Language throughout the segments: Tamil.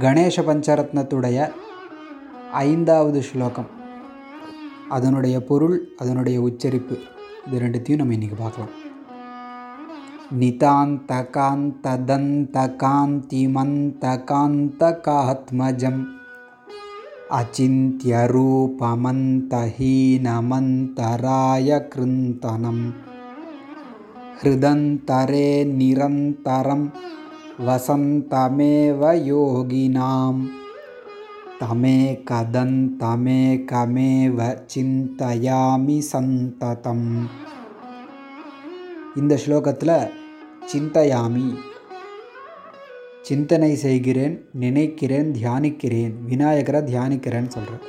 கணேச பஞ்சரத்னத்துடைய ஐந்தாவது ஸ்லோகம் அதனுடைய பொருள் அதனுடைய உச்சரிப்பு இது ரெண்டுத்தையும் நம்ம இன்றைக்கி பார்க்கலாம் நிதாந்த காந்த தந்த காந்திமந்த காந்தகாத்மஜம் अचिन्त्यरूपमन्तहीनमन्तराय कृन्तनं हृदन्तरे निरन्तरं वसन्तमेव योगिनां தமேகதந்தமேகமேவ சிந்தயாமி சந்ததம் இந்த ஸ்லோகத்தில் சிந்தயாமி சிந்தனை செய்கிறேன் நினைக்கிறேன் தியானிக்கிறேன் விநாயகரை தியானிக்கிறேன்னு சொல்கிறேன்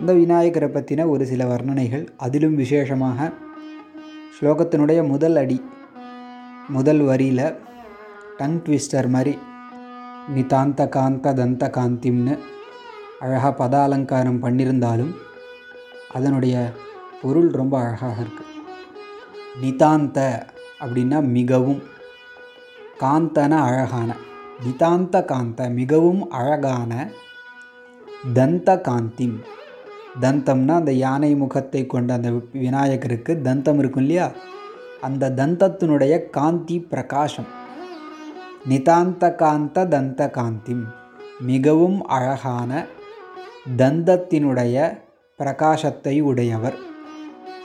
இந்த விநாயகரை பற்றின ஒரு சில வர்ணனைகள் அதிலும் விசேஷமாக ஸ்லோகத்தினுடைய முதல் அடி முதல் வரியில் டங் ட்விஸ்டர் மாதிரி. நிதாந்த காந்த தந்த காந்திம்னு அழகாக பத அலங்காரம் பண்ணியிருந்தாலும் அதனுடைய பொருள் ரொம்ப அழகாக இருக்குது நிதாந்த அப்படின்னா மிகவும் காந்தன அழகான நிதாந்த காந்த மிகவும் அழகான தந்த காந்திம் தந்தம்னா அந்த யானை முகத்தை கொண்ட அந்த விநாயகருக்கு தந்தம் இருக்கும் இல்லையா? அந்த தந்தத்தினுடைய காந்தி பிரகாசம். நிதாந்த காந்த தந்த காந்திம் மிகவும் அழகான தந்தத்தினுடைய பிரகாசத்தை உடையவர்.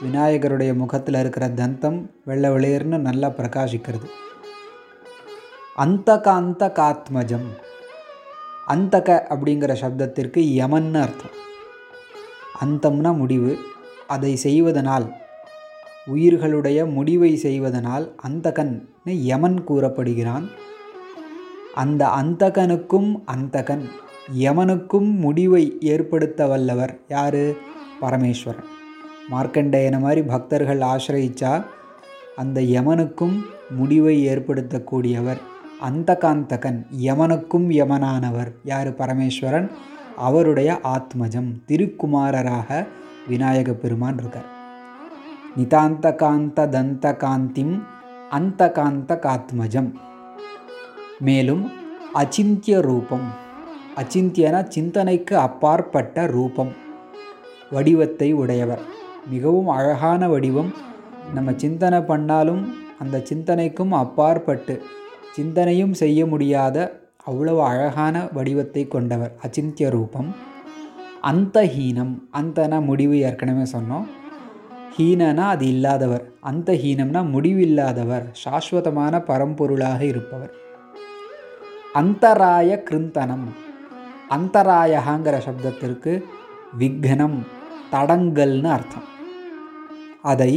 விநாயகருடைய முகத்தில் இருக்கிற தந்தம் வெள்ளை வெளியர்னு நல்லா பிரகாசிக்கிறது. அந்தகாந்த காத்மஜம் அந்தக அப்படிங்கிற சப்தத்திற்கு யமன்னு அர்த்தம். அந்தம்னா முடிவு அதை செய்வதனால் உயிர்களுடைய முடிவை செய்வதனால் அந்தகன்னு யமன் கூறப்படுகிறான். அந்த அந்தகனுக்கும் அந்தகன் யமனுக்கும் முடிவை ஏற்படுத்த வல்லவர் யார்? பரமேஸ்வரன். மார்க்கண்டேயனை மாதிரி பக்தர்கள் ஆசிரயிச்சா அந்த யமனுக்கும் முடிவை ஏற்படுத்தக்கூடியவர் அந்த காந்தகன் யமனுக்கும் யமனானவர் யார் பரமேஸ்வரன்? அவருடைய ஆத்மஜம் திருக்குமாரராக விநாயக பெருமான் இருக்கார். நிதாந்த காந்த தந்த காந்திம் அந்த காந்த காத்மஜம் மேலும் அச்சிந்திய ரூபம். அச்சிந்தியன சிந்தனைக்கு அப்பாற்பட்ட ரூபம். வடிவத்தை உடையவர். மிகவும் அழகான வடிவம். நம்ம சிந்தனை பண்ணாலும் அந்த சிந்தனைக்கும் அப்பாற்பட்டு சிந்தனையும் செய்ய முடியாத அவ்வளவு அழகான வடிவத்தை கொண்டவர் அச்சிந்திய ரூபம். அந்தஹீனம் அந்தனா முடிவு ஏற்கனவே சொன்னோம். ஹீனனா அது இல்லாதவர். அந்தஹீனம்னா முடிவில்லாதவர் சாஸ்வதமான பரம்பொருளாக இருப்பவர். அந்தராய கிருந்தனம். அந்தராயகாங்கிற சப்தத்திற்கு விக்னம் தடங்கல்னு அர்த்தம். அதை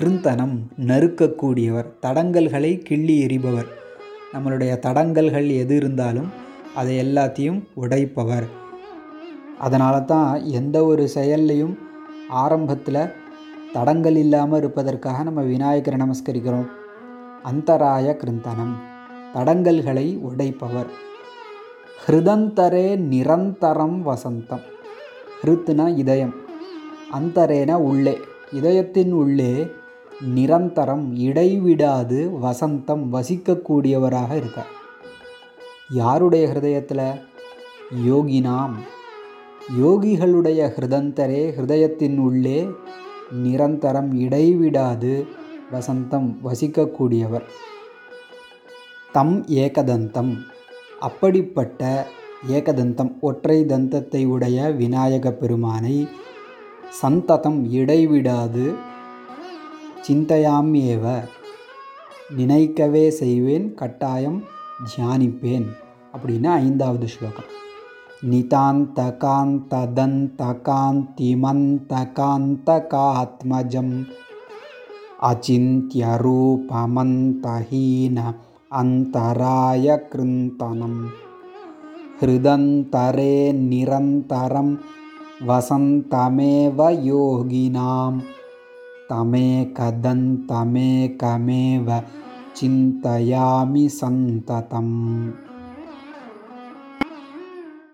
கிருந்தனம் நறுக்கக்கூடியவர் தடங்கல்களை கிள்ளி எறிபவர். நம்மளுடைய தடங்கல்கள் எது இருந்தாலும் அதை எல்லாத்தையும் உடைப்பவர். அதனால தான் எந்த ஒரு செயல்லையும் ஆரம்பத்தில் தடங்கள் இல்லாமல் இருப்பதற்காக நம்ம விநாயகரை நமஸ்கரிக்கிறோம். அந்தராய கிருந்தனம். தடங்கல்களை உடைப்பவர். ஹிருதந்தரே நிரந்தரம் வசந்தம். ஹிருத்துனா இதயம். அந்தரேன உள்ளே. இதயத்தின் உள்ளே நிரந்தரம் இடைவிடாது வசந்தம் வசிக்கக்கூடியவராக இருக்கார். யாருடைய ஹிருதயத்தில்? யோகினாம். யோகிகளுடைய ஹிருதந்தரே ஹிருதயத்தின் உள்ளே நிரந்தரம் இடைவிடாது வசந்தம் வசிக்கக்கூடியவர். தம் ஏகதந்தம். அப்படிப்பட்ட ஏகதந்தம் ஒற்றை தந்தத்தை உடைய விநாயக பெருமானை சந்ததம் இடைவிடாது சிந்தையாமியேவ நினைக்கவே செய்வேன் கட்டாயம் தியானிப்பேன் அப்படின்னு ஐந்தாவது ஸ்லோகம். நிதாந்த காந்த தந்த காந்திமந்த காந்த காத்மஜம் அச்சிந்திய ரூபமந்தஹீன अन्तराय कृन्तनं हृदन्तरे निरन्तरं वसन्तमेव योगिनां तमेकदन्तमेकमेव चिन्तयामि सन्ततम्